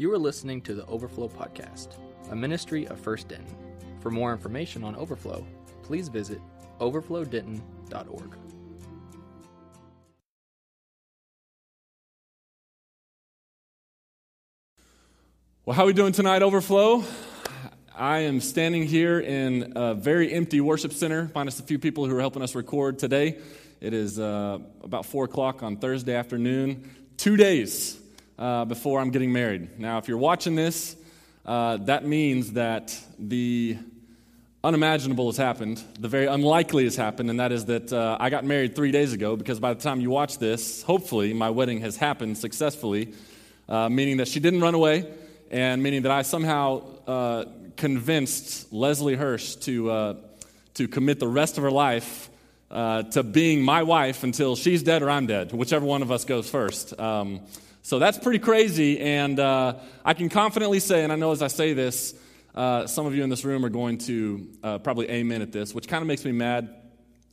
You are listening to the Overflow Podcast, a ministry of First Denton. For more information on Overflow, please visit overflowdenton.org. Well, how are we doing tonight, Overflow? I am standing here in a very empty worship center, minus a few people who are helping us record today. It is uh, about 4 o'clock on Thursday afternoon, two days uh, before I'm getting married. Now, if you're watching this, uh, that means that the unimaginable has happened, the very unlikely has happened, and that is that uh, I got married three days ago because by the time you watch this, hopefully my wedding has happened successfully, uh, meaning that she didn't run away and meaning that I somehow uh, convinced Leslie Hirsch to, uh, to commit the rest of her life uh, to being my wife until she's dead or I'm dead, whichever one of us goes first. Um, so that's pretty crazy, and uh, I can confidently say, and I know as I say this, uh, some of you in this room are going to uh, probably amen at this, which kind of makes me mad,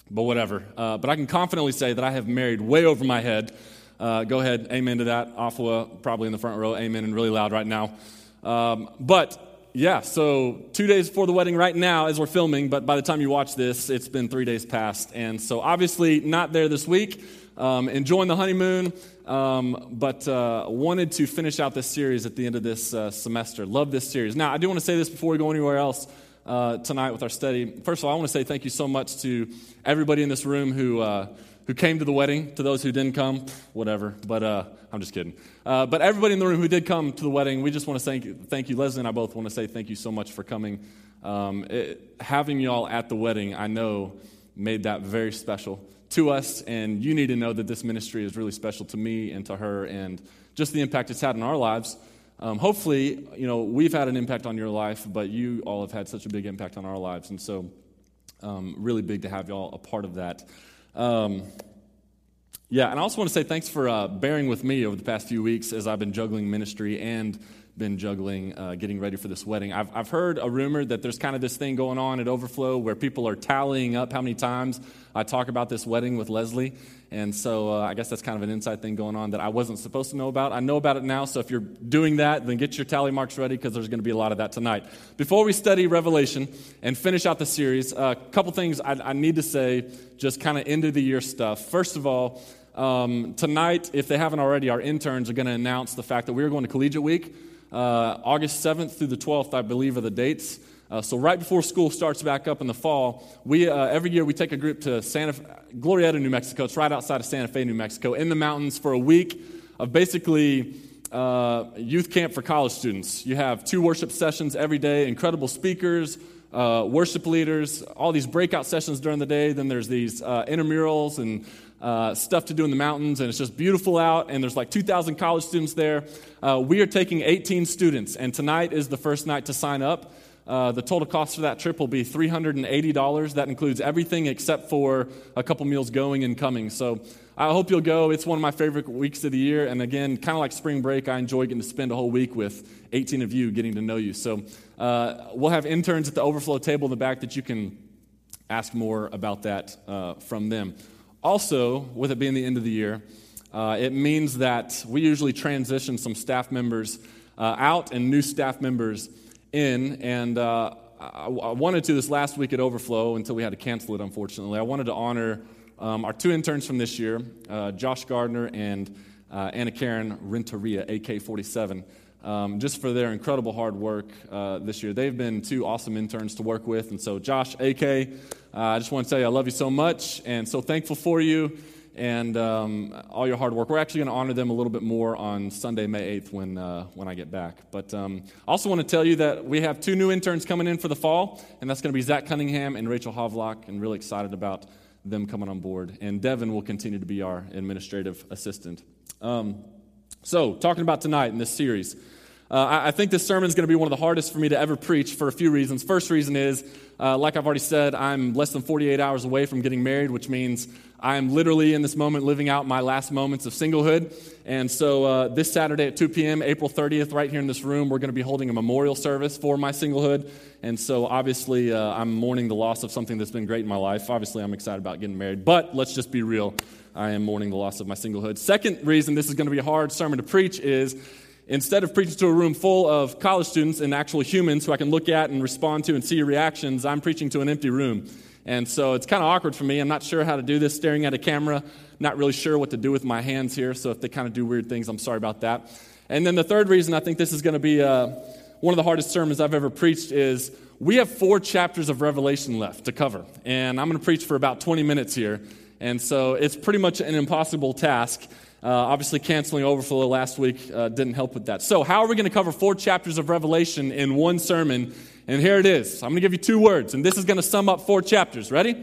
but whatever. but I can confidently say that I have married way over my head. Uh, go ahead, amen to that. Afua, probably in the front row, amen, and really loud right now. Um, but yeah, so two days before the wedding right now as we're filming, but by the time you watch this, it's been three days past. And so obviously not there this week, um, enjoying the honeymoon, um, but uh, wanted to finish out this series at the end of this uh, semester. Love this series. Now, I do want to say this before we go anywhere else. Uh, tonight with our study. First of all, I want to say thank you so much to everybody in this room who uh, who came to the wedding. To those who didn't come, whatever. But uh, I'm just kidding. Uh, but everybody in the room who did come to the wedding, we just want to thank you. Thank you, Leslie and I both want to say thank you so much for coming. Um, it, having y'all at the wedding, I know, made that very special to us. And you need to know that this ministry is really special to me and to her, and just the impact it's had in our lives. Um, hopefully, you know, we've had an impact on your life, but you all have had such a big impact on our lives. And so, um, really big to have y'all a part of that. Um, yeah, and I also want to say thanks for uh, bearing with me over the past few weeks as I've been juggling ministry and been juggling uh, getting ready for this wedding. I've, I've heard a rumor that there's kind of this thing going on at Overflow where people are tallying up how many times I talk about this wedding with Leslie. And so uh, I guess that's kind of an inside thing going on that I wasn't supposed to know about. I know about it now, so if you're doing that, then get your tally marks ready because there's going to be a lot of that tonight. Before we study Revelation and finish out the series, a couple things I, I need to say, just kind of end of the year stuff. First of all, um, tonight, if they haven't already, our interns are going to announce the fact that we're going to Collegiate Week. Uh, August 7th through the 12th, I believe, are the dates. Uh, so right before school starts back up in the fall, we uh, every year we take a group to Santa Glorieta, New Mexico. It's right outside of Santa Fe, New Mexico, in the mountains for a week of basically uh, youth camp for college students. You have two worship sessions every day, incredible speakers, uh, worship leaders, all these breakout sessions during the day. Then there's these uh, intramurals and uh, stuff to do in the mountains, and it's just beautiful out, and there's like 2,000 college students there. Uh, we are taking 18 students, and tonight is the first night to sign up. Uh, the total cost for that trip will be $380. That includes everything except for a couple meals going and coming. So I hope you'll go. It's one of my favorite weeks of the year. And again, kind of like spring break, I enjoy getting to spend a whole week with 18 of you getting to know you. So uh, we'll have interns at the overflow table in the back that you can ask more about that uh, from them. Also, with it being the end of the year, uh, it means that we usually transition some staff members uh, out and new staff members in. And uh, I, I, wanted to this last week at Overflow until we had to cancel it, unfortunately. I wanted to honor um, our two interns from this year, uh, Josh Gardner and uh, Anna Karen Renteria, AK 47. Um, just for their incredible hard work uh, this year. They've been two awesome interns to work with. And so, Josh, AK, uh, I just want to tell you I love you so much and so thankful for you and um, all your hard work. We're actually going to honor them a little bit more on Sunday, May 8th, when, uh, when I get back. But um, I also want to tell you that we have two new interns coming in for the fall, and that's going to be Zach Cunningham and Rachel Havlock, and really excited about them coming on board. And Devin will continue to be our administrative assistant. Um, so, talking about tonight in this series. Uh, I think this sermon is going to be one of the hardest for me to ever preach for a few reasons. First reason is, uh, like I've already said, I'm less than 48 hours away from getting married, which means I'm literally in this moment living out my last moments of singlehood. And so uh, this Saturday at 2 p.m., April 30th, right here in this room, we're going to be holding a memorial service for my singlehood. And so obviously, uh, I'm mourning the loss of something that's been great in my life. Obviously, I'm excited about getting married, but let's just be real. I am mourning the loss of my singlehood. Second reason this is going to be a hard sermon to preach is instead of preaching to a room full of college students and actual humans who I can look at and respond to and see your reactions, I'm preaching to an empty room. And so it's kind of awkward for me. I'm not sure how to do this staring at a camera, not really sure what to do with my hands here. So if they kind of do weird things, I'm sorry about that. And then the third reason I think this is going to be uh, one of the hardest sermons I've ever preached is we have four chapters of Revelation left to cover. And I'm going to preach for about 20 minutes here. And so it's pretty much an impossible task. Uh, obviously, canceling Overflow last week uh, didn't help with that. So, how are we going to cover four chapters of Revelation in one sermon? And here it is. I'm going to give you two words, and this is going to sum up four chapters. Ready?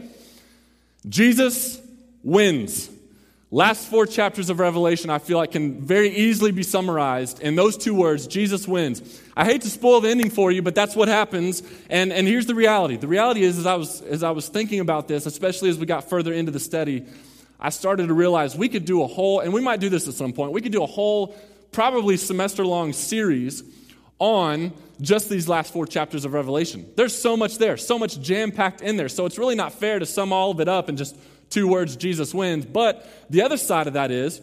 Jesus wins. Last four chapters of Revelation, I feel like, can very easily be summarized in those two words Jesus wins. I hate to spoil the ending for you, but that's what happens. And, and here's the reality the reality is, as I, was, as I was thinking about this, especially as we got further into the study, I started to realize we could do a whole, and we might do this at some point, we could do a whole, probably semester long series on just these last four chapters of Revelation. There's so much there, so much jam packed in there. So it's really not fair to sum all of it up in just two words, Jesus wins. But the other side of that is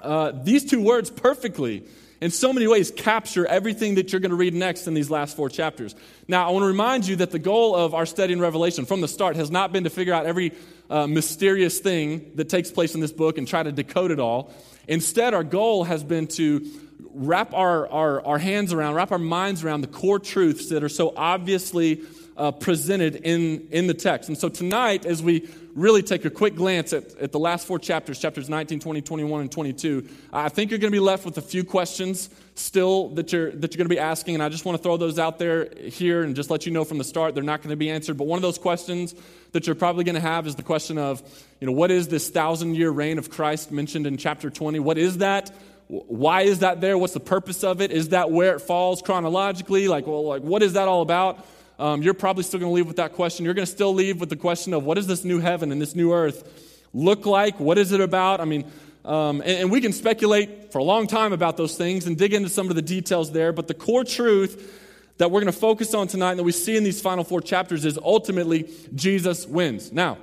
uh, these two words perfectly, in so many ways, capture everything that you're going to read next in these last four chapters. Now, I want to remind you that the goal of our study in Revelation from the start has not been to figure out every uh, mysterious thing that takes place in this book and try to decode it all. Instead, our goal has been to wrap our, our, our hands around, wrap our minds around the core truths that are so obviously uh, presented in, in the text. And so tonight, as we really take a quick glance at, at the last four chapters, chapters 19, 20, 21, and 22, I think you're going to be left with a few questions still that you're, that you're going to be asking. And I just want to throw those out there here and just let you know from the start they're not going to be answered. But one of those questions that you're probably going to have is the question of, you know, what is this thousand year reign of Christ mentioned in chapter 20? What is that? Why is that there? What's the purpose of it? Is that where it falls chronologically? Like, well, like what is that all about? Um, you're probably still going to leave with that question. You're going to still leave with the question of what does this new heaven and this new earth look like? What is it about? I mean, um, and, and we can speculate for a long time about those things and dig into some of the details there, but the core truth that we're going to focus on tonight and that we see in these final four chapters is ultimately Jesus wins. Now,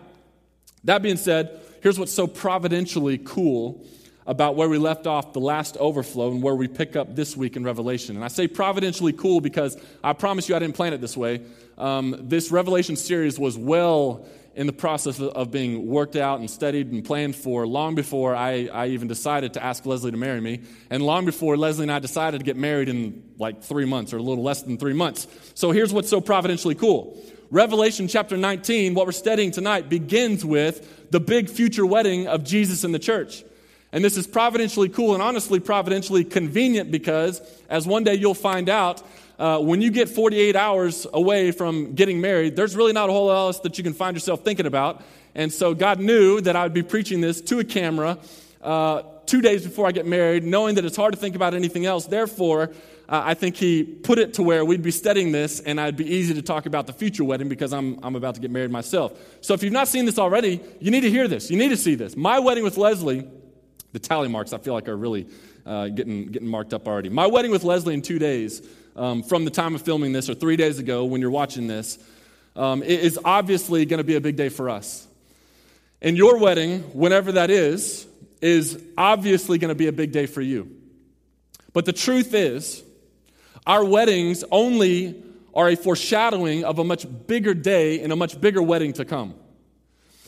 that being said, here's what's so providentially cool about where we left off the last overflow and where we pick up this week in Revelation. And I say providentially cool because I promise you I didn't plan it this way. Um, this Revelation series was well in the process of being worked out and studied and planned for long before I, I even decided to ask Leslie to marry me, and long before Leslie and I decided to get married in like three months or a little less than three months. So here's what's so providentially cool. Revelation chapter 19, what we're studying tonight, begins with the big future wedding of Jesus and the church. And this is providentially cool and honestly providentially convenient because, as one day you'll find out, uh, when you get 48 hours away from getting married, there's really not a whole lot else that you can find yourself thinking about. And so God knew that I would be preaching this to a camera uh, two days before I get married, knowing that it's hard to think about anything else. Therefore, uh, I think He put it to where we'd be studying this and I'd be easy to talk about the future wedding because I'm, I'm about to get married myself. So if you've not seen this already, you need to hear this. You need to see this. My wedding with Leslie the tally marks, I feel like, are really uh, getting, getting marked up already. My wedding with Leslie in two days, um, from the time of filming this, or three days ago when you're watching this, um, is obviously going to be a big day for us. And your wedding, whenever that is, is obviously going to be a big day for you. But the truth is, our weddings only are a foreshadowing of a much bigger day and a much bigger wedding to come.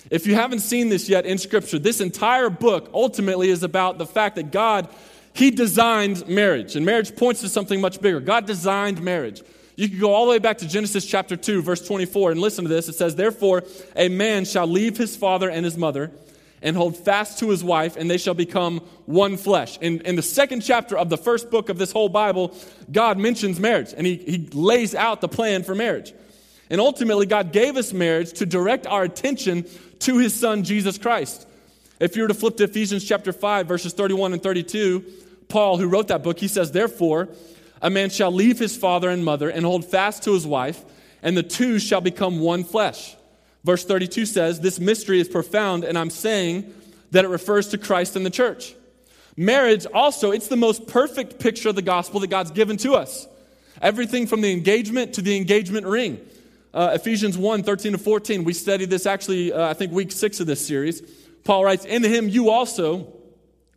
If you haven't seen this yet in Scripture, this entire book ultimately is about the fact that God, He designed marriage. And marriage points to something much bigger. God designed marriage. You can go all the way back to Genesis chapter 2, verse 24, and listen to this. It says, Therefore, a man shall leave his father and his mother and hold fast to his wife, and they shall become one flesh. In, in the second chapter of the first book of this whole Bible, God mentions marriage, and he, he lays out the plan for marriage. And ultimately, God gave us marriage to direct our attention to his son, Jesus Christ. If you were to flip to Ephesians chapter 5, verses 31 and 32, Paul, who wrote that book, he says, Therefore, a man shall leave his father and mother and hold fast to his wife, and the two shall become one flesh. Verse 32 says, This mystery is profound, and I'm saying that it refers to Christ and the church. Marriage, also, it's the most perfect picture of the gospel that God's given to us. Everything from the engagement to the engagement ring. Uh, Ephesians 1 13 to 14. We studied this actually, uh, I think, week six of this series. Paul writes, In him you also,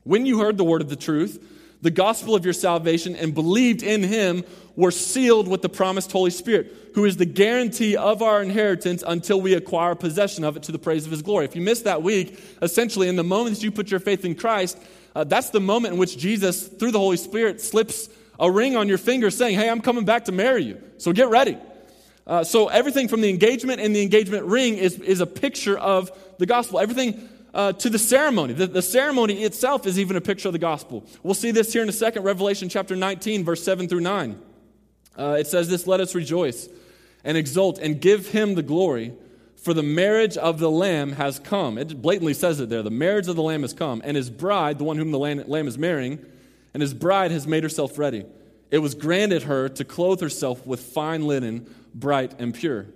when you heard the word of the truth, the gospel of your salvation and believed in him were sealed with the promised Holy Spirit, who is the guarantee of our inheritance until we acquire possession of it to the praise of his glory. If you missed that week, essentially, in the moment that you put your faith in Christ, uh, that's the moment in which Jesus, through the Holy Spirit, slips a ring on your finger saying, Hey, I'm coming back to marry you. So get ready. Uh, so everything from the engagement and the engagement ring is, is a picture of the gospel. Everything uh, to the ceremony. The, the, ceremony itself is even a picture of the gospel. We'll see this here in a second, Revelation chapter 19, verse 7 through 9. Uh, it says this Let us rejoice and exult and give him the glory, for the marriage of the Lamb has come. It blatantly says it there. The marriage of the Lamb has come, and his bride, the one whom the Lamb is marrying, and his bride has made herself ready. It was granted her to clothe herself with fine linen, bright and pure.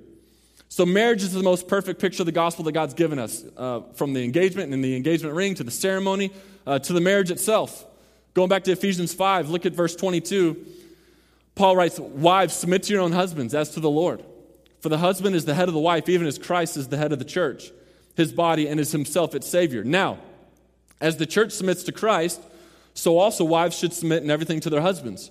So, marriage is the most perfect picture of the gospel that God's given us, uh, from the engagement and the engagement ring to the ceremony uh, to the marriage itself. Going back to Ephesians 5, look at verse 22. Paul writes, Wives, submit to your own husbands as to the Lord. For the husband is the head of the wife, even as Christ is the head of the church, his body, and is himself its Savior. Now, as the church submits to Christ, so also wives should submit in everything to their husbands.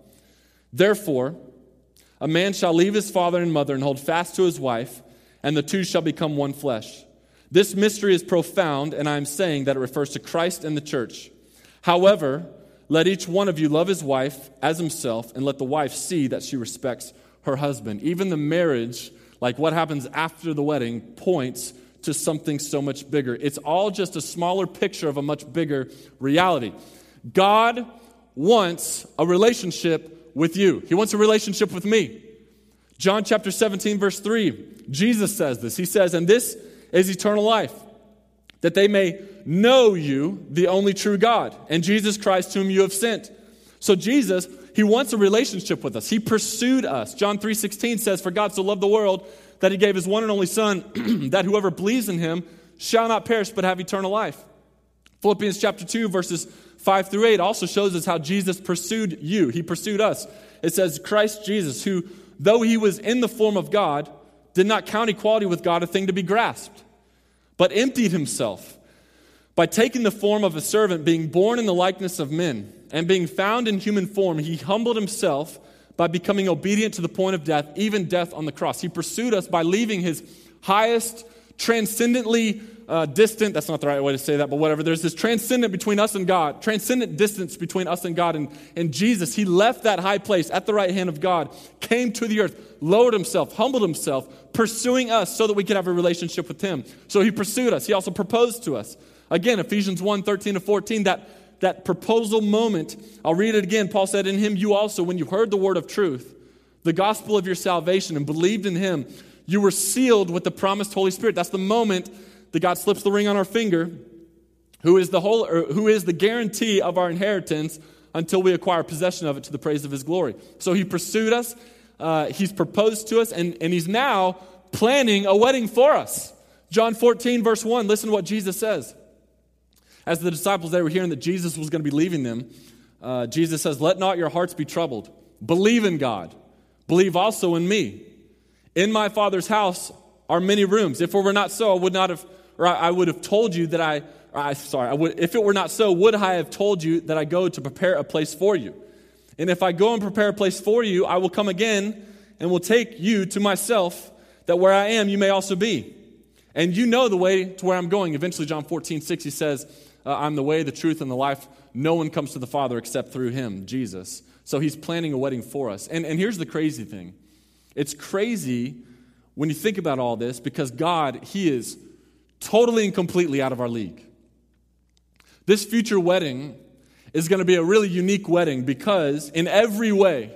Therefore, a man shall leave his father and mother and hold fast to his wife and the two shall become one flesh. This mystery is profound, and I am saying that it refers to Christ and the church. However, let each one of you love his wife as himself, and let the wife see that she respects her husband. Even the marriage, like what happens after the wedding, points to something so much bigger. It's all just a smaller picture of a much bigger reality. God wants a relationship with you, He wants a relationship with me. John chapter 17, verse 3, Jesus says this. He says, And this is eternal life, that they may know you, the only true God, and Jesus Christ, whom you have sent. So Jesus, he wants a relationship with us. He pursued us. John 3:16 says, For God so loved the world that he gave his one and only Son, that whoever believes in him shall not perish but have eternal life. Philippians chapter 2, verses 5 through 8 also shows us how Jesus pursued you. He pursued us. It says, Christ Jesus, who though he was in the form of God, did not count equality with God a thing to be grasped, but emptied himself by taking the form of a servant, being born in the likeness of men, and being found in human form, he humbled himself by becoming obedient to the point of death, even death on the cross. He pursued us by leaving his highest, transcendently uh, distant, that's not the right way to say that, but whatever. There's this transcendent between us and God, transcendent distance between us and God. And, and Jesus, he left that high place at the right hand of God, came to the earth, lowered himself, humbled himself, pursuing us so that we could have a relationship with him. So he pursued us. He also proposed to us. Again, Ephesians 1 13 to 14, that, that proposal moment, I'll read it again. Paul said, In him you also, when you heard the word of truth, the gospel of your salvation, and believed in him, you were sealed with the promised Holy Spirit. That's the moment that God slips the ring on our finger, who is the whole, who is the guarantee of our inheritance until we acquire possession of it to the praise of his glory. So he pursued us, uh, he's proposed to us, and, and he's now planning a wedding for us. John 14, verse 1, listen to what Jesus says. As the disciples they were hearing that Jesus was going to be leaving them, uh, Jesus says, Let not your hearts be troubled. Believe in God. Believe also in me. In my Father's house are many rooms. If it were not so, I would not have or I would have told you that I, I sorry, I would, if it were not so, would I have told you that I go to prepare a place for you? And if I go and prepare a place for you, I will come again and will take you to myself, that where I am, you may also be. And you know the way to where I'm going. Eventually, John 14, 6, he says, uh, I'm the way, the truth, and the life. No one comes to the Father except through him, Jesus. So he's planning a wedding for us. And, and here's the crazy thing it's crazy when you think about all this because God, He is totally and completely out of our league. This future wedding is going to be a really unique wedding because, in every way,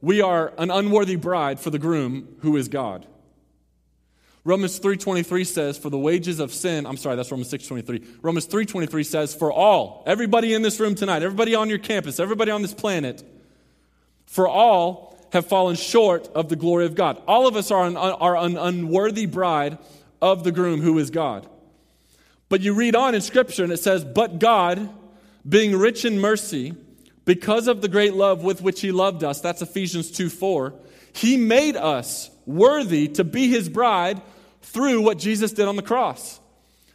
we are an unworthy bride for the groom who is God. Romans 3:23 says for the wages of sin, I'm sorry, that's Romans 6:23. Romans 3:23 says for all, everybody in this room tonight, everybody on your campus, everybody on this planet, for all have fallen short of the glory of God. All of us are an, are an unworthy bride of the groom who is God. But you read on in Scripture and it says, But God, being rich in mercy, because of the great love with which He loved us, that's Ephesians 2 4, He made us worthy to be His bride through what Jesus did on the cross.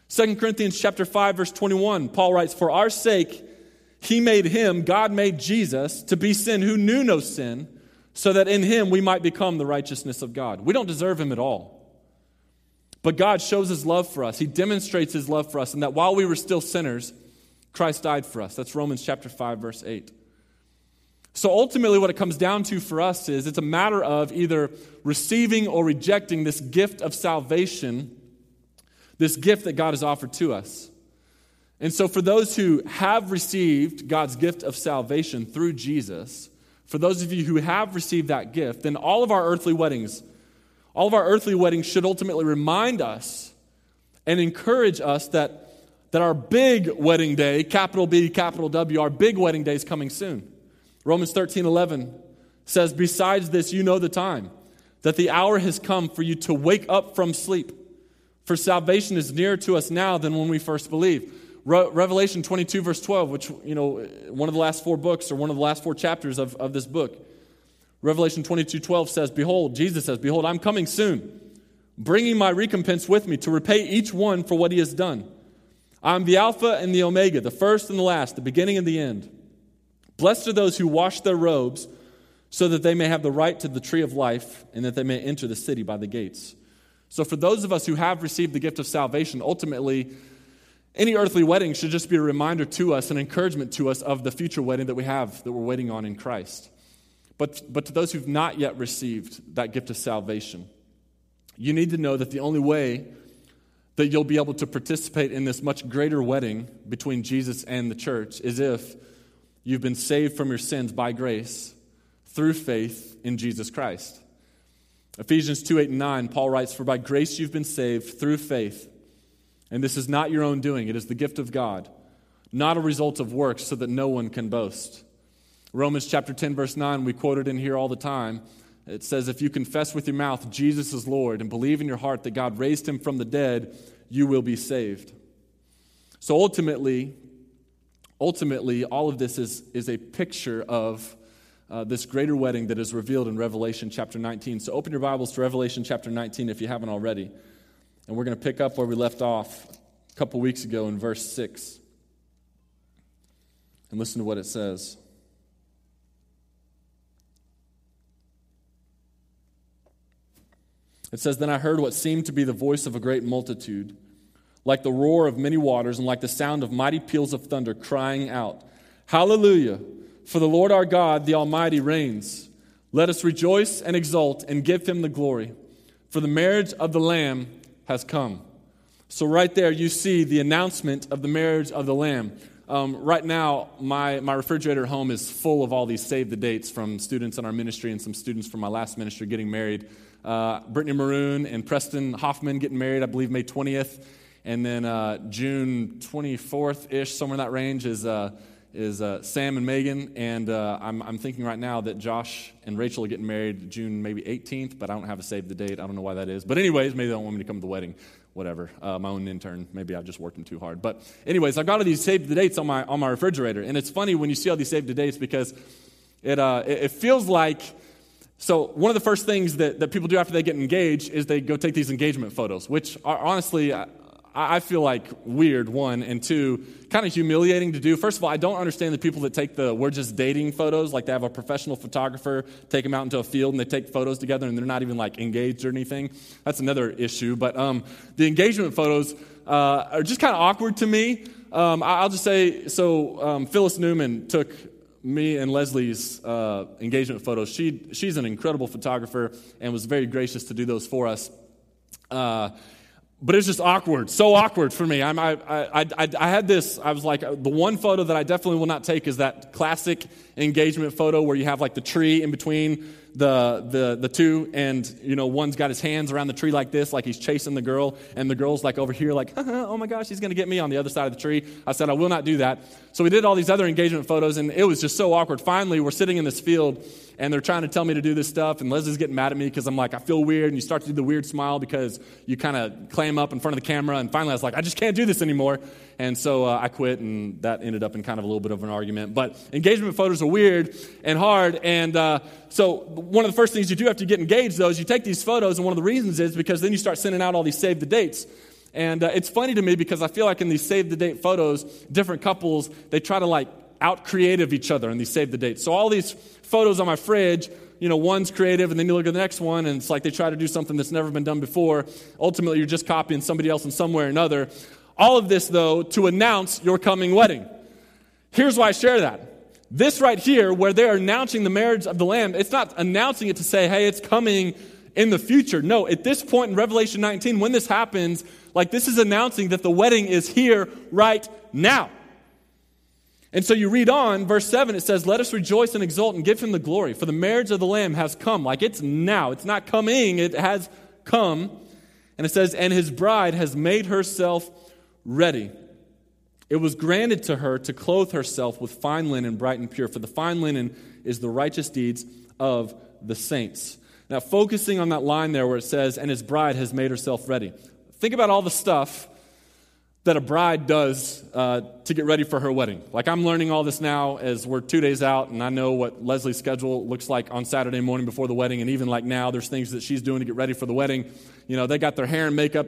2 Corinthians chapter 5 verse 21 Paul writes for our sake he made him God made Jesus to be sin who knew no sin so that in him we might become the righteousness of God. We don't deserve him at all. But God shows his love for us. He demonstrates his love for us and that while we were still sinners Christ died for us. That's Romans chapter 5 verse 8. So ultimately, what it comes down to for us is it's a matter of either receiving or rejecting this gift of salvation, this gift that God has offered to us. And so, for those who have received God's gift of salvation through Jesus, for those of you who have received that gift, then all of our earthly weddings, all of our earthly weddings should ultimately remind us and encourage us that, that our big wedding day, capital B, capital W, our big wedding day is coming soon. Romans 13 11 says, Besides this, you know the time, that the hour has come for you to wake up from sleep. For salvation is nearer to us now than when we first believed. Re- Revelation 22, verse 12, which, you know, one of the last four books or one of the last four chapters of, of this book. Revelation 22, 12 says, Behold, Jesus says, Behold, I'm coming soon, bringing my recompense with me to repay each one for what he has done. I'm the Alpha and the Omega, the first and the last, the beginning and the end. Blessed are those who wash their robes so that they may have the right to the tree of life and that they may enter the city by the gates. So, for those of us who have received the gift of salvation, ultimately, any earthly wedding should just be a reminder to us, an encouragement to us of the future wedding that we have that we're waiting on in Christ. But, but to those who've not yet received that gift of salvation, you need to know that the only way that you'll be able to participate in this much greater wedding between Jesus and the church is if You've been saved from your sins by grace through faith in Jesus Christ. Ephesians 2 8 and 9, Paul writes, For by grace you've been saved through faith. And this is not your own doing, it is the gift of God, not a result of works, so that no one can boast. Romans chapter 10, verse 9, we quote it in here all the time. It says, If you confess with your mouth Jesus is Lord and believe in your heart that God raised him from the dead, you will be saved. So ultimately, ultimately, all of this is, is a picture of uh, this greater wedding that is revealed in Revelation chapter 19. So open your Bibles to Revelation chapter 19 if you haven't already. And we're going to pick up where we left off a couple weeks ago in verse 6. And listen to what it says. It says, Then I heard what seemed to be the voice of a great multitude like the roar of many waters and like the sound of mighty peals of thunder, crying out, Hallelujah! For the Lord our God, the Almighty, reigns. Let us rejoice and exult and give him the glory, for the marriage of the Lamb has come. So, right there, you see the announcement of the marriage of the Lamb. Um, right now, my, my refrigerator at home is full of all these save the dates from students in our ministry and some students from my last ministry getting married. Uh, Brittany Maroon and Preston Hoffman getting married, I believe, May 20th. And then uh, June 24th ish, somewhere in that range, is, uh, is uh, Sam and Megan. And uh, I'm, I'm thinking right now that Josh and Rachel are getting married June maybe 18th, but I don't have a save the date. I don't know why that is. But, anyways, maybe they don't want me to come to the wedding. Whatever. My own intern. Maybe I just worked them too hard. But, anyways, I've got all these save the dates on my, on my refrigerator. And it's funny when you see all these save the dates because it, it, it feels like. So, one of the first things that, that people do after they get engaged is they go take these engagement photos, which are honestly, I feel like weird, one, and two, kind of humiliating to do. First of all, I don't understand the people that take the we're just dating photos, like they have a professional photographer take them out into a field and they take photos together and they're not even like engaged or anything. That's another issue. But um, the engagement photos uh, are just kind of awkward to me. Um, I'll just say so um, Phyllis Newman took me and Leslie's uh, engagement photos. She, she's an incredible photographer and was very gracious to do those for us. Uh, but it's just awkward, so awkward for me. I'm, I, I, I, I, had this, I was like, the one photo that I definitely will not take is that classic engagement photo where you have like the tree in between the, the, the two, and, you know, one's got his hands around the tree like this, like he's chasing the girl, and the girl's like over here, like, oh my gosh, he's to get me on the other side of the tree. I said, I will not do that. So we did all these other engagement photos, and it was just so awkward. Finally, we're sitting in this field, and they're trying to tell me to do this stuff, and Leslie's getting mad at me because I'm like, I feel weird, and you start to do the weird smile because you kind of clam up in front of the camera, and finally I was like, I just can't do this anymore. And so uh, I quit, and that ended up in kind of a little bit of an argument. But engagement photos are weird and hard, and uh, so one of the first things you do after you get engaged, though, is you take these photos, and one of the reasons is because then you start sending out all these save the dates. And uh, it's funny to me because I feel like in these save the date photos, different couples, they try to like out creative each other and these save the dates. So all these photos on my fridge, you know, one's creative and then you look at the next one and it's like they try to do something that's never been done before. Ultimately, you're just copying somebody else in some way or another. All of this, though, to announce your coming wedding. Here's why I share that. This right here, where they're announcing the marriage of the Lamb, it's not announcing it to say, hey, it's coming in the future. No, at this point in Revelation 19, when this happens, like this is announcing that the wedding is here right now. And so you read on, verse 7, it says, Let us rejoice and exult and give him the glory, for the marriage of the Lamb has come. Like it's now. It's not coming, it has come. And it says, And his bride has made herself ready. It was granted to her to clothe herself with fine linen, bright and pure, for the fine linen is the righteous deeds of the saints. Now, focusing on that line there where it says, And his bride has made herself ready. Think about all the stuff that a bride does uh, to get ready for her wedding. Like I'm learning all this now as we're two days out, and I know what Leslie's schedule looks like on Saturday morning before the wedding, and even like now, there's things that she's doing to get ready for the wedding. You know, they got their hair and makeup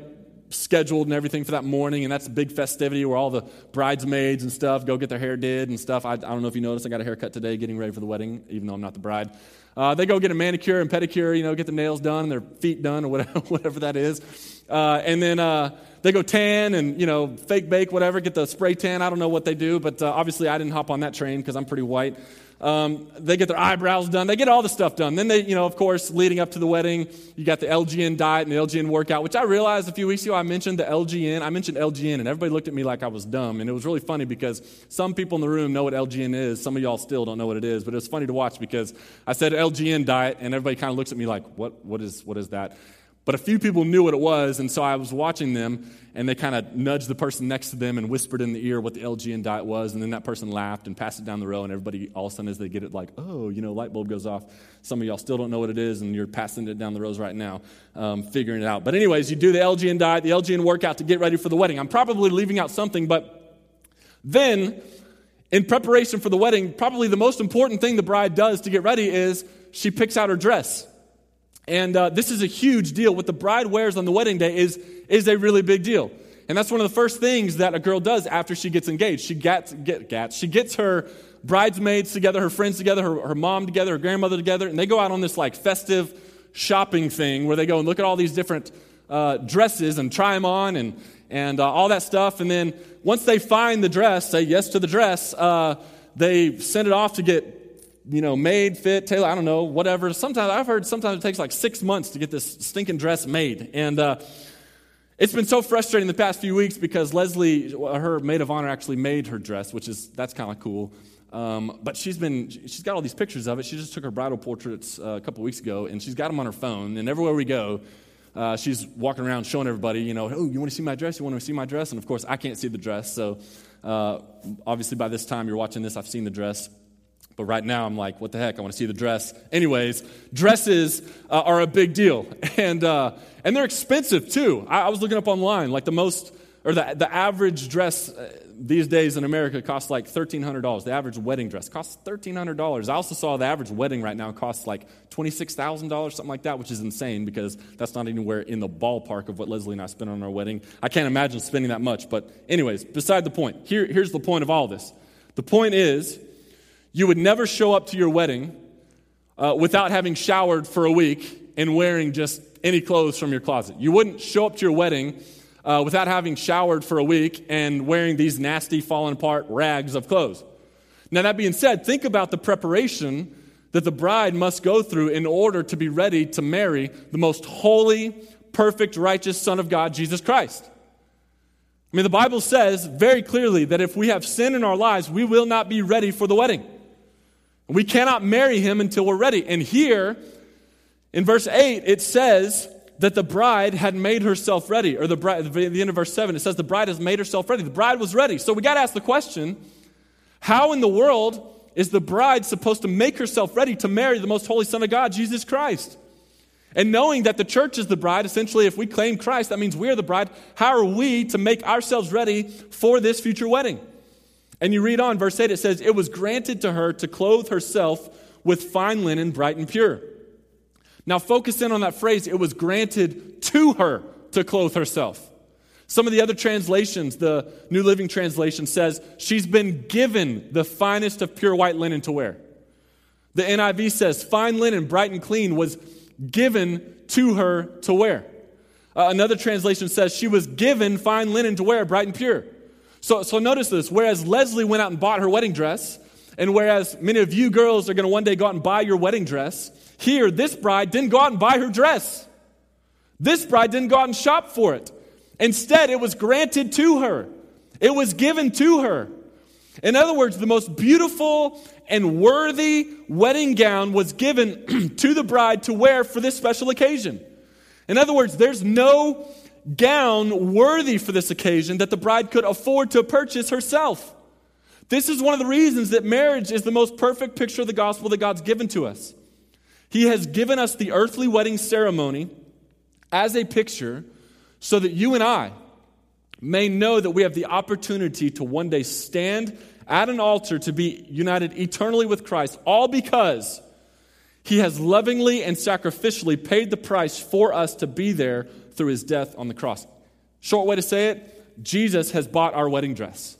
scheduled and everything for that morning, and that's a big festivity where all the bridesmaids and stuff go get their hair did and stuff. I, I don't know if you noticed, I got a haircut today getting ready for the wedding, even though I'm not the bride. Uh, they go get a manicure and pedicure, you know, get the nails done and their feet done or whatever, whatever that is. Uh, and then uh, they go tan and, you know, fake bake, whatever, get the spray tan. I don't know what they do, but uh, obviously I didn't hop on that train because I'm pretty white. Um, they get their eyebrows done. They get all the stuff done. Then they, you know, of course, leading up to the wedding, you got the LGN diet and the LGN workout, which I realized a few weeks ago I mentioned the LGN. I mentioned LGN, and everybody looked at me like I was dumb. And it was really funny because some people in the room know what LGN is. Some of y'all still don't know what it is. But it was funny to watch because I said LGN diet, and everybody kind of looks at me like, what, what, is, what is that? But a few people knew what it was, and so I was watching them, and they kind of nudged the person next to them and whispered in the ear what the LGN diet was, and then that person laughed and passed it down the row, and everybody, all of a sudden, as they get it, like, oh, you know, light bulb goes off. Some of y'all still don't know what it is, and you're passing it down the rows right now, um, figuring it out. But, anyways, you do the LGN diet, the LGN workout to get ready for the wedding. I'm probably leaving out something, but then, in preparation for the wedding, probably the most important thing the bride does to get ready is she picks out her dress. And uh, this is a huge deal. What the bride wears on the wedding day is, is a really big deal. And that's one of the first things that a girl does after she gets engaged. She gets, get, gets, she gets her bridesmaids together, her friends together, her, her mom together, her grandmother together, and they go out on this like festive shopping thing where they go and look at all these different uh, dresses and try them on and, and uh, all that stuff. And then once they find the dress, say yes to the dress, uh, they send it off to get you know, made, fit, tailor, I don't know, whatever. Sometimes I've heard sometimes it takes like six months to get this stinking dress made. And uh, it's been so frustrating the past few weeks because Leslie, her maid of honor, actually made her dress, which is, that's kind of cool. Um, but she's been, she's got all these pictures of it. She just took her bridal portraits uh, a couple weeks ago and she's got them on her phone. And everywhere we go, uh, she's walking around showing everybody, you know, oh, you want to see my dress? You want to see my dress? And of course, I can't see the dress. So uh, obviously, by this time you're watching this, I've seen the dress. But right now, I'm like, what the heck? I want to see the dress. Anyways, dresses uh, are a big deal. And, uh, and they're expensive too. I, I, was looking up online, like the most, or the, the average dress uh, these days in America costs like $1,300. The average wedding dress costs $1,300. I also saw the average wedding right now costs like $26,000, something like that, which is insane because that's not anywhere in the ballpark of what Leslie and I spent on our wedding. I can't imagine spending that much. But, anyways, beside the point, Here, here's the point of all this. The point is, you would never show up to your wedding uh, without having showered for a week and wearing just any clothes from your closet. You wouldn't show up to your wedding uh, without having showered for a week and wearing these nasty, fallen apart rags of clothes. Now, that being said, think about the preparation that the bride must go through in order to be ready to marry the most holy, perfect, righteous Son of God, Jesus Christ. I mean, the Bible says very clearly that if we have sin in our lives, we will not be ready for the wedding. We cannot marry him until we're ready. And here, In verse 8, it says that the bride had made herself ready. Or the bride, at the end of verse 7, it says the bride has made herself ready. The bride was ready. So we got to ask the question how in the world is the bride supposed to make herself ready to marry the most holy Son of God, Jesus Christ? And knowing that the church is the bride, essentially, if we claim Christ, that means we are the bride. How are we to make ourselves ready for this future wedding? And you read on, verse 8, it says, It was granted to her to clothe herself with fine linen, bright and pure. Now, focus in on that phrase, it was granted to her to clothe herself. Some of the other translations, the New Living Translation says, she's been given the finest of pure white linen to wear. The NIV says, fine linen, bright and clean, was given to her to wear. Uh, another translation says, she was given fine linen to wear, bright and pure. So, so notice this. Whereas Leslie went out and bought her wedding dress, and whereas many of you girls are going to one day go out and buy your wedding dress, here, this bride didn't go out and buy her dress. This bride didn't go out and shop for it. Instead, it was granted to her, it was given to her. In other words, the most beautiful and worthy wedding gown was given to the bride to wear for this special occasion. In other words, there's no gown worthy for this occasion that the bride could afford to purchase herself. This is one of the reasons that marriage is the most perfect picture of the gospel that God's given to us. He has given us the earthly wedding ceremony as a picture so that you and I may know that we have the opportunity to one day stand at an altar to be united eternally with Christ, all because he has lovingly and sacrificially paid the price for us to be there through his death on the cross. Short way to say it Jesus has bought our wedding dress.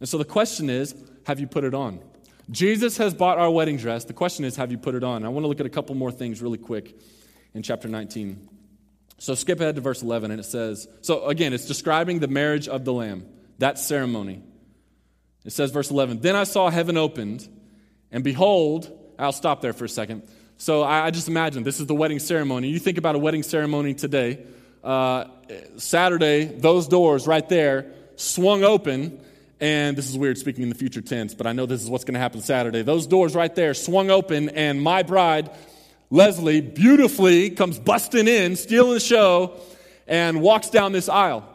And so the question is have you put it on? Jesus has bought our wedding dress. The question is have you put it on? I want to look at a couple more things really quick in chapter 19. So skip ahead to verse 11, and it says, so again, it's describing the marriage of the Lamb, that ceremony. It says, verse 11, Then I saw heaven opened, and behold, I'll stop there for a second. So I, I just imagine this is the wedding ceremony. You think about a wedding ceremony today. Uh, Saturday, those doors right there swung open, and this is weird speaking in the future tense, but I know this is what's going to happen Saturday. Those doors right there swung open, and my bride Leslie beautifully comes busting in, stealing the show, and walks down this aisle.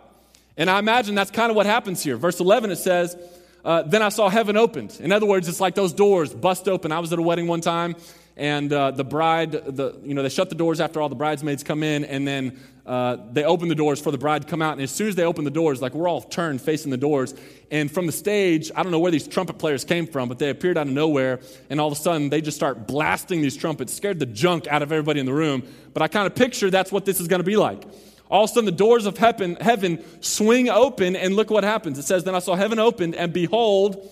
And I imagine that's kind of what happens here. Verse 11, it says, uh, Then I saw heaven opened. In other words, it's like those doors bust open. I was at a wedding one time, and uh, the bride, the, you know, they shut the doors after all the bridesmaids come in, and then uh, they open the doors for the bride to come out. And as soon as they open the doors, like we're all turned facing the doors. And from the stage, I don't know where these trumpet players came from, but they appeared out of nowhere. And all of a sudden, they just start blasting these trumpets, scared the junk out of everybody in the room. But I kind of picture that's what this is going to be like. All of a sudden, the doors of heaven, heaven swing open, and look what happens. It says, Then I saw heaven opened, and behold,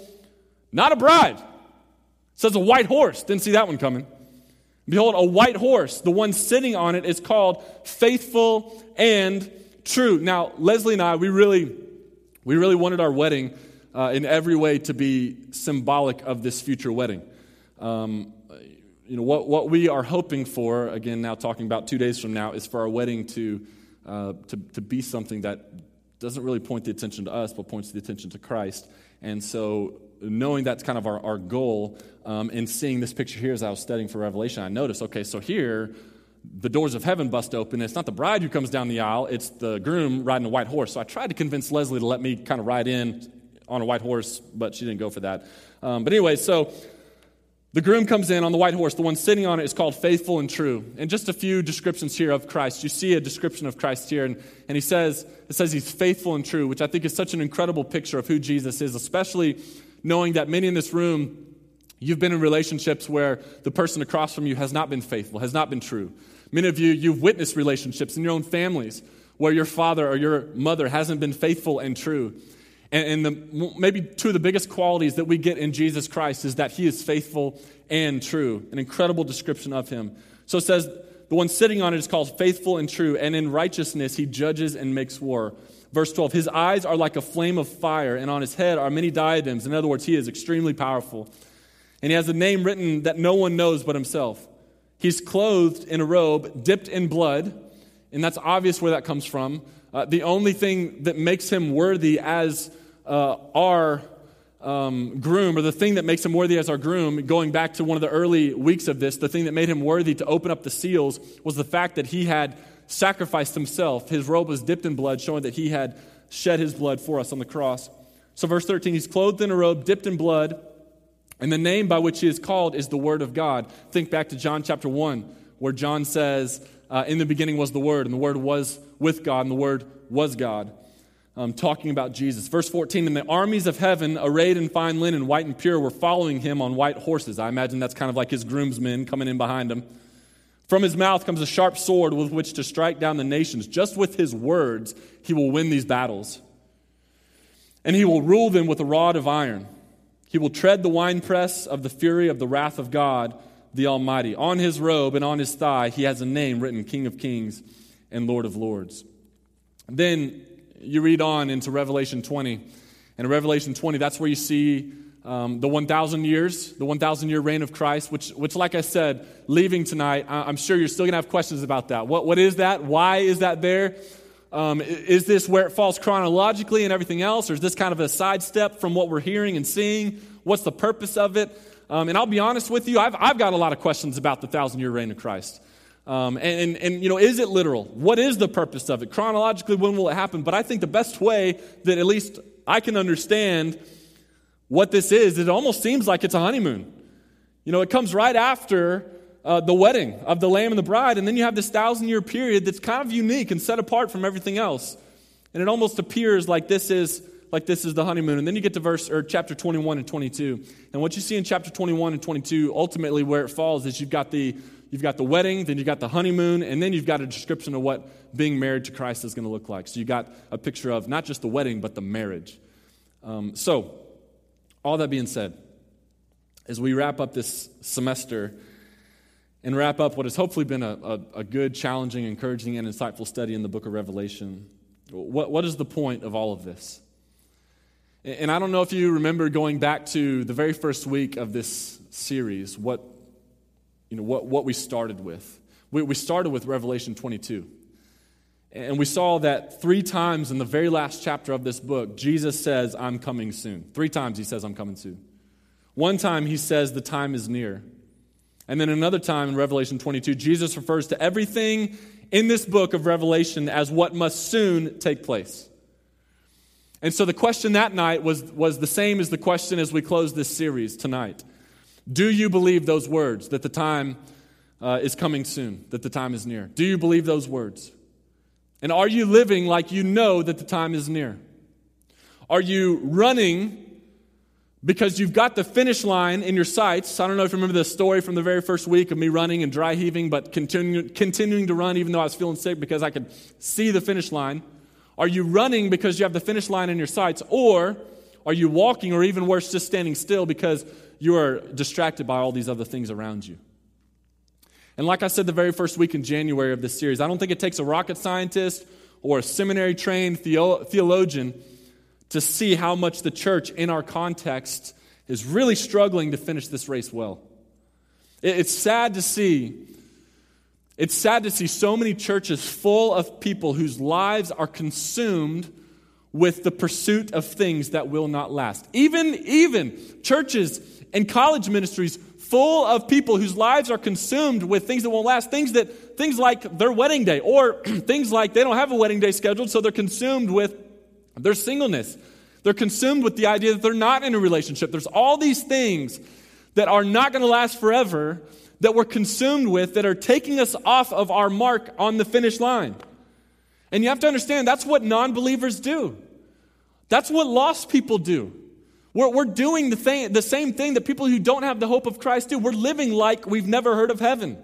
not a bride. It says a white horse. Didn't see that one coming. Behold, a white horse. The one sitting on it is called faithful and true. Now, Leslie and I, we really, we really wanted our wedding uh, in every way to be symbolic of this future wedding. Um, you know, what, what we are hoping for, again, now talking about two days from now, is for our wedding to, uh, to, to be something that doesn't really point the attention to us, but points the attention to Christ. And so knowing that's kind of our, our goal um, and seeing this picture here as I was studying for Revelation, I noticed, okay, so here, the doors of heaven bust open. It's not the bride who comes down the aisle, it's the groom riding a white horse. So I tried to convince Leslie to let me kind of ride in on a white horse, but she didn't go for that. Um, but anyway, so the groom comes in on the white horse. The one sitting on it is called faithful and true. And just a few descriptions here of Christ. You see a description of Christ here, and, and he says, it says he's faithful and true, which I think is such an incredible picture of who Jesus is, especially knowing that many in this room, you've been in relationships where the person across from you has not been faithful, has not been true. Many of you, you've witnessed relationships in your own families where your father or your mother hasn't been faithful and true. And, the, maybe two of the biggest qualities that we get in Jesus Christ is that he is faithful and true. An incredible description of him. So it says, the one sitting on it is called faithful and true, and in righteousness he judges and makes war. Verse 12 His eyes are like a flame of fire, and on his head are many diadems. In other words, he is extremely powerful. And he has a name written that no one knows but himself. He's clothed in a robe dipped in blood, and that's obvious where that comes from. Uh, the only thing that makes him worthy as uh, our um, groom, or the thing that makes him worthy as our groom, going back to one of the early weeks of this, the thing that made him worthy to open up the seals was the fact that he had sacrificed himself. His robe was dipped in blood, showing that he had shed his blood for us on the cross. So, verse 13, he's clothed in a robe, dipped in blood, and the name by which he is called is the Word of God. Think back to John chapter 1, where John says, uh, In the beginning was the Word, and the Word was with God, and the Word was God um, talking about Jesus. Verse 14 And the armies of heaven, arrayed in fine linen, white and pure, were following him on white horses. I imagine that's kind of like his groomsmen coming in behind him. From his mouth comes a sharp sword with which to strike down the nations. Just with his words, he will win these battles. And he will rule them with a rod of iron. He will tread the winepress of the fury of the wrath of God, the Almighty. On his robe and on his thigh, he has a name written King of Kings and Lord of Lords. Then you read on into Revelation 20. And in Revelation 20, that's where you see um, the 1,000 years, the 1,000 year reign of Christ, which, which, like I said, leaving tonight, I'm sure you're still going to have questions about that. What, what is that? Why is that there? Um, is this where it falls chronologically and everything else, or is this kind of a sidestep from what we're hearing and seeing? What's the purpose of it? Um, and I'll be honest with you, I've, I've got a lot of questions about the thousand year reign of Christ. Um, and, and, and, you know, is it literal? What is the purpose of it? Chronologically, when will it happen? But I think the best way that at least I can understand what this is, it almost seems like it's a honeymoon. You know, it comes right after uh, the wedding of the Lamb and the bride, and then you have this thousand year period that's kind of unique and set apart from everything else. And it almost appears like this is like this is the honeymoon. And then you get to verse or chapter 21 and 22. And what you see in chapter 21 and 22, ultimately where it falls is you've got the You've got the wedding, then you've got the honeymoon, and then you've got a description of what being married to Christ is going to look like. So you've got a picture of not just the wedding, but the marriage. Um, so, all that being said, as we wrap up this semester and wrap up what has hopefully been a, a, a good, challenging, encouraging, and insightful study in the book of Revelation, what, what is the point of all of this? And I don't know if you remember going back to the very first week of this series, what you know, what, what we started with. We, we started with Revelation 22. And we saw that three times in the very last chapter of this book, Jesus says, I'm coming soon. Three times he says, I'm coming soon. One time he says, the time is near. And then another time in Revelation 22, Jesus refers to everything in this book of Revelation as what must soon take place. And so the question that night was, was the same as the question as we close this series tonight. Do you believe those words that the time uh, is coming soon, that the time is near? Do you believe those words? And are you living like you know that the time is near? Are you running because you've got the finish line in your sights? I don't know if you remember the story from the very first week of me running and dry heaving, but continue, continuing to run even though I was feeling sick because I could see the finish line. Are you running because you have the finish line in your sights? Or are you walking, or even worse, just standing still because you are distracted by all these other things around you. And like I said the very first week in January of this series, I don't think it takes a rocket scientist or a seminary trained theologian to see how much the church in our context is really struggling to finish this race well. It's sad to see. It's sad to see so many churches full of people whose lives are consumed with the pursuit of things that will not last. Even, even churches and college ministries full of people whose lives are consumed with things that won't last, things that things like their wedding day, or things like they don't have a wedding day scheduled, so they're consumed with their singleness. They're consumed with the idea that they're not in a relationship. There's all these things that are not going to last forever that we're consumed with that are taking us off of our mark on the finish line. And you have to understand that's what non believers do. That's what lost people do. We're, we're doing the, thing, the same thing that people who don't have the hope of Christ do. We're living like we've never heard of heaven.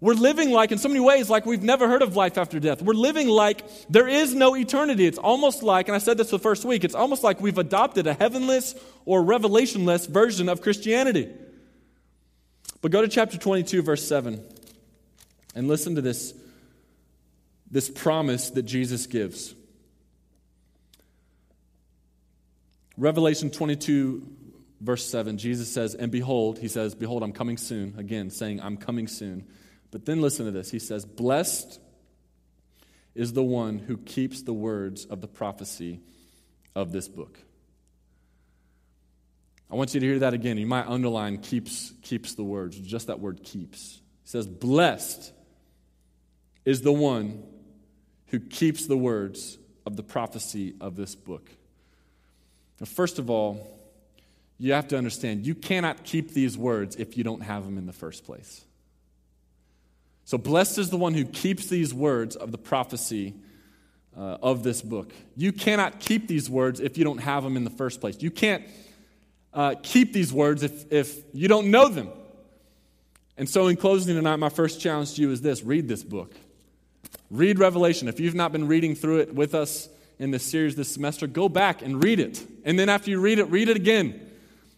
We're living like, in so many ways, like we've never heard of life after death. We're living like there is no eternity. It's almost like, and I said this the first week, it's almost like we've adopted a heavenless or revelationless version of Christianity. But go to chapter 22, verse 7, and listen to this, this promise that Jesus gives. Revelation 22, verse 7, Jesus says, And behold, he says, Behold, I'm coming soon. Again, saying, I'm coming soon. But then listen to this. He says, Blessed is the one who keeps the words of the prophecy of this book. I want you to hear that again. You might underline keeps, keeps the words, just that word keeps. He says, Blessed is the one who keeps the words of the prophecy of this book. Now, first of all, you have to understand you cannot keep these words if you don't have them in the first place. So, blessed is the one who keeps these words of the prophecy uh, of this book. You cannot keep these words if you don't have them in the first place. You can't uh, keep these words if, if you don't know them. And so, in closing tonight, my first challenge to you is this read this book. Read Revelation. If you've not been reading through it with us in this series this semester, go back and read it. And then after you read it, read it again.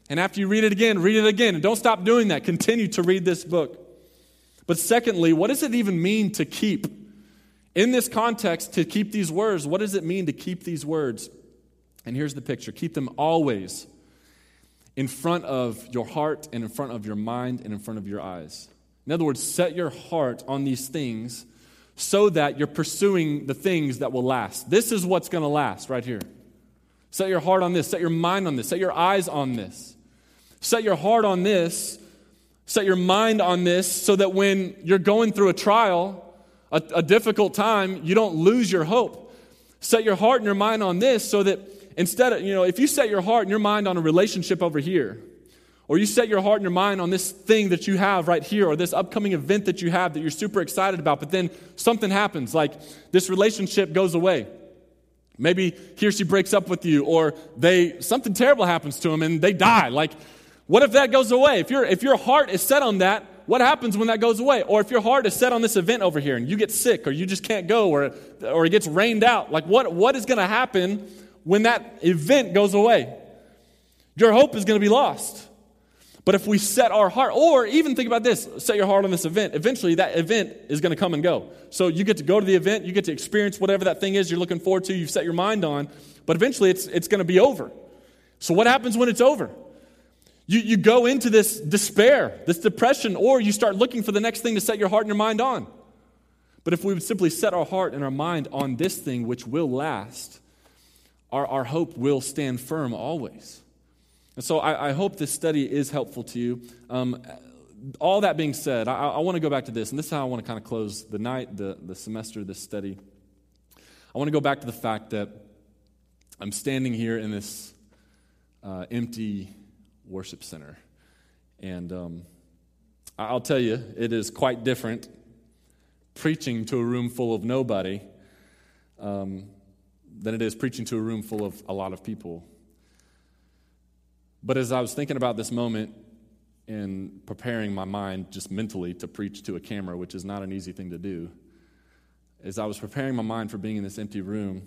And after you read it again, read it again. And don't stop doing that. Continue to read this book. But secondly, what does it even mean to keep? In this context, to keep these words, what does it mean to keep these words? And here's the picture keep them always in front of your heart and in front of your mind and in front of your eyes. In other words, set your heart on these things so that you're pursuing the things that will last. This is what's going to last right here. Set your heart on this, set your mind on this, set your eyes on this. Set your heart on this, set your mind on this so that when you're going through a trial, a, a difficult time, you don't lose your hope. Set your heart and your mind on this so that instead of, you know, if you set your heart and your mind on a relationship over here, or you set your heart and your mind on this thing that you have right here, or this upcoming event that you have that you're super excited about, but then something happens, like this relationship goes away. Maybe he or she breaks up with you, or they something terrible happens to them and they die. Like, what if that goes away? If, your if your heart is set on that, what happens when that goes away? Or if your heart is set on this event over here and you get sick, or you just can't go, or, or it gets rained out, like what, what is going to happen when that event goes away. Your hope is going to be lost. But if we set our heart, or even think about this set your heart on this event, eventually that event is going to come and go. So you get to go to the event, you get to experience whatever that thing is you're looking forward to, you've set your mind on, but eventually it's, it's going to be over. So what happens when it's over? You, you go into this despair, this depression, or you start looking for the next thing to set your heart and your mind on. But if we would simply set our heart and our mind on this thing which will last, our, our hope will stand firm always. And so I, I hope this study is helpful to you. Um, all that being said, I, I want to go back to this, and this is how I want to kind of close the night, the, the semester, this study. I want to go back to the fact that I'm standing here in this uh, empty worship center. And um, I'll tell you, it is quite different preaching to a room full of nobody um, than it is preaching to a room full of a lot of people. But as I was thinking about this moment and preparing my mind just mentally to preach to a camera, which is not an easy thing to do, as I was preparing my mind for being in this empty room,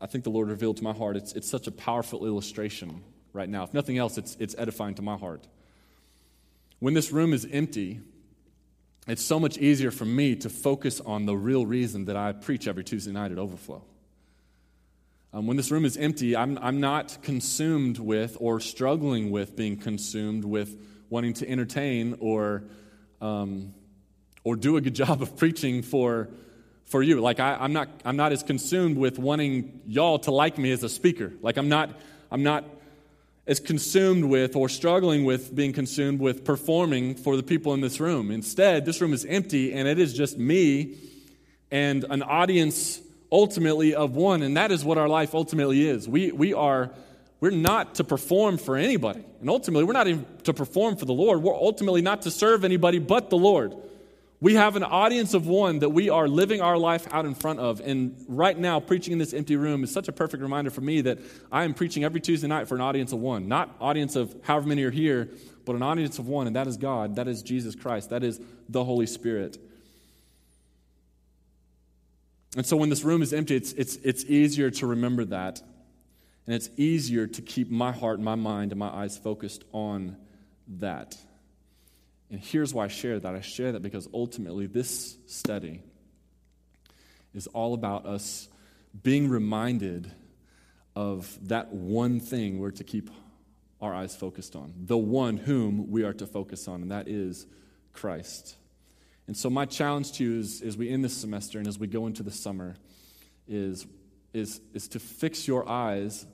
I think the Lord revealed to my heart it's, it's such a powerful illustration right now. If nothing else, it's, it's edifying to my heart. When this room is empty, it's so much easier for me to focus on the real reason that I preach every Tuesday night at Overflow. Um, when this room is empty, I'm, I'm not consumed with or struggling with being consumed with wanting to entertain or, um, or do a good job of preaching for, for you. Like, I, I'm, not, I'm not as consumed with wanting y'all to like me as a speaker. Like, I'm not, I'm not as consumed with or struggling with being consumed with performing for the people in this room. Instead, this room is empty and it is just me and an audience ultimately of one, and that is what our life ultimately is. We, we are, we're not to perform for anybody. And ultimately, we're not even to perform for the Lord. We're ultimately not to serve anybody but the Lord. We have an audience of one that we are living our life out in front of. And right now, preaching in this empty room is such a perfect reminder for me that I am preaching every Tuesday night for an audience of one. Not audience of however many are here, but an audience of one, and that is God, that is Jesus Christ, that is the Holy Spirit. And so when this room is empty, it's, it's, it's easier to remember that. And it's easier to keep my heart, my mind, and my eyes focused on that. And here's why I share that. I share that because ultimately this study is all about us being reminded of that one thing we're to keep our eyes focused on, the one whom we are to focus on, and that is Christ. And so, my challenge to you is, as we end this semester and as we go into the summer is, is, is to fix your eyes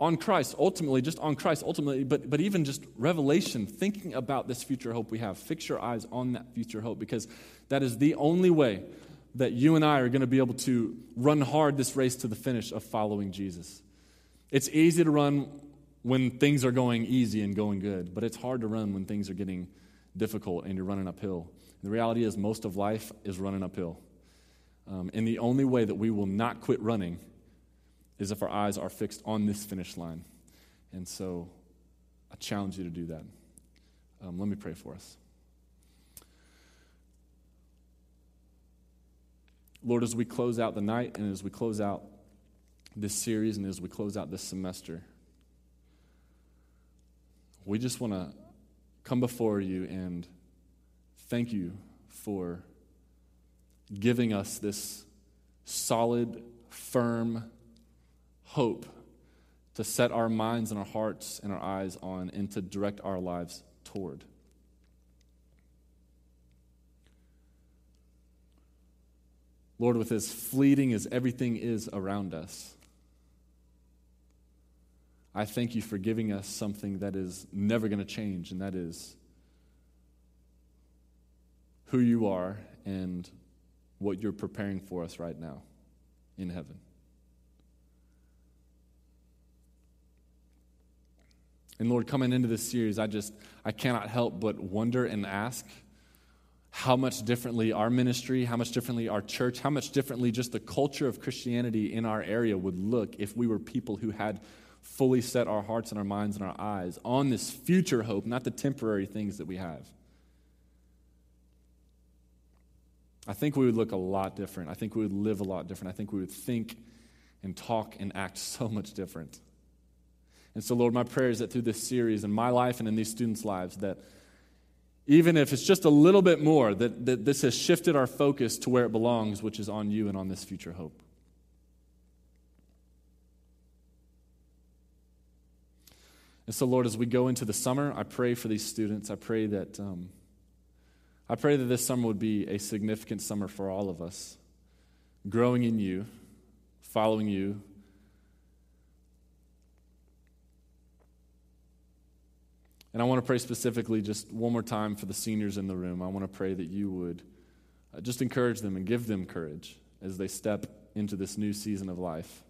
on Christ, ultimately, just on Christ, ultimately, but, but even just revelation, thinking about this future hope we have. Fix your eyes on that future hope because that is the only way that you and I are going to be able to run hard this race to the finish of following Jesus. It's easy to run when things are going easy and going good, but it's hard to run when things are getting difficult and you're running uphill. The reality is, most of life is running uphill. Um, and the only way that we will not quit running is if our eyes are fixed on this finish line. And so I challenge you to do that. Um, let me pray for us. Lord, as we close out the night and as we close out this series and as we close out this semester, we just want to come before you and thank you for giving us this solid, firm hope to set our minds and our hearts and our eyes on and to direct our lives toward. Lord, with as fleeting as everything is around us, I thank you for giving us something that is never going to change, and that is who you are and what you're preparing for us right now in heaven. And Lord, coming into this series, I just I cannot help but wonder and ask how much differently our ministry, how much differently our church, how much differently just the culture of Christianity in our area would look if we were people who had fully set our hearts and our minds and our eyes on this future hope, not the temporary things that we have. I think we would look a lot different. I think we would live a lot different. I think we would think and talk and act so much different. And so, Lord, my prayer is that through this series in my life and in these students' lives, that even if it's just a little bit more, that, that this has shifted our focus to where it belongs, which is on you and on this future hope. And so, Lord, as we go into the summer, I pray for these students. I pray that um, I pray that this summer would be a significant summer for all of us, growing in you, following you, And I want to pray specifically just one more time for the seniors in the room. I want to pray that you would uh, just encourage them and give them courage as they step into this new season of life.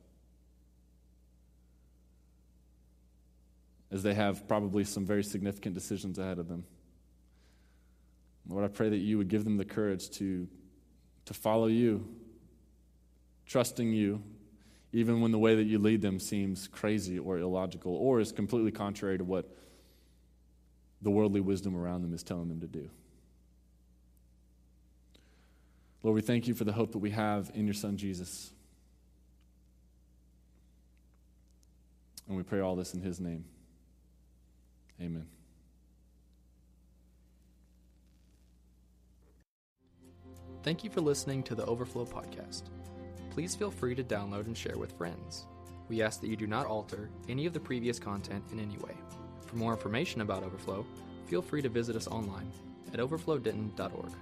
As they have probably some very significant decisions ahead of them. Lord, I pray that you would give them the courage to, to follow you, trusting you, even when the way that you lead them seems crazy or illogical or is completely contrary to what the worldly wisdom around them is telling them to do. Lord, we thank you for the hope that we have in your Son, Jesus. And we pray all this in his name. Amen. Thank you for listening to the Overflow Podcast. Please feel free to download and share with friends. We ask that you do not alter any of the previous content in any way. For more information about Overflow, feel free to visit us online at overflowdenton.org.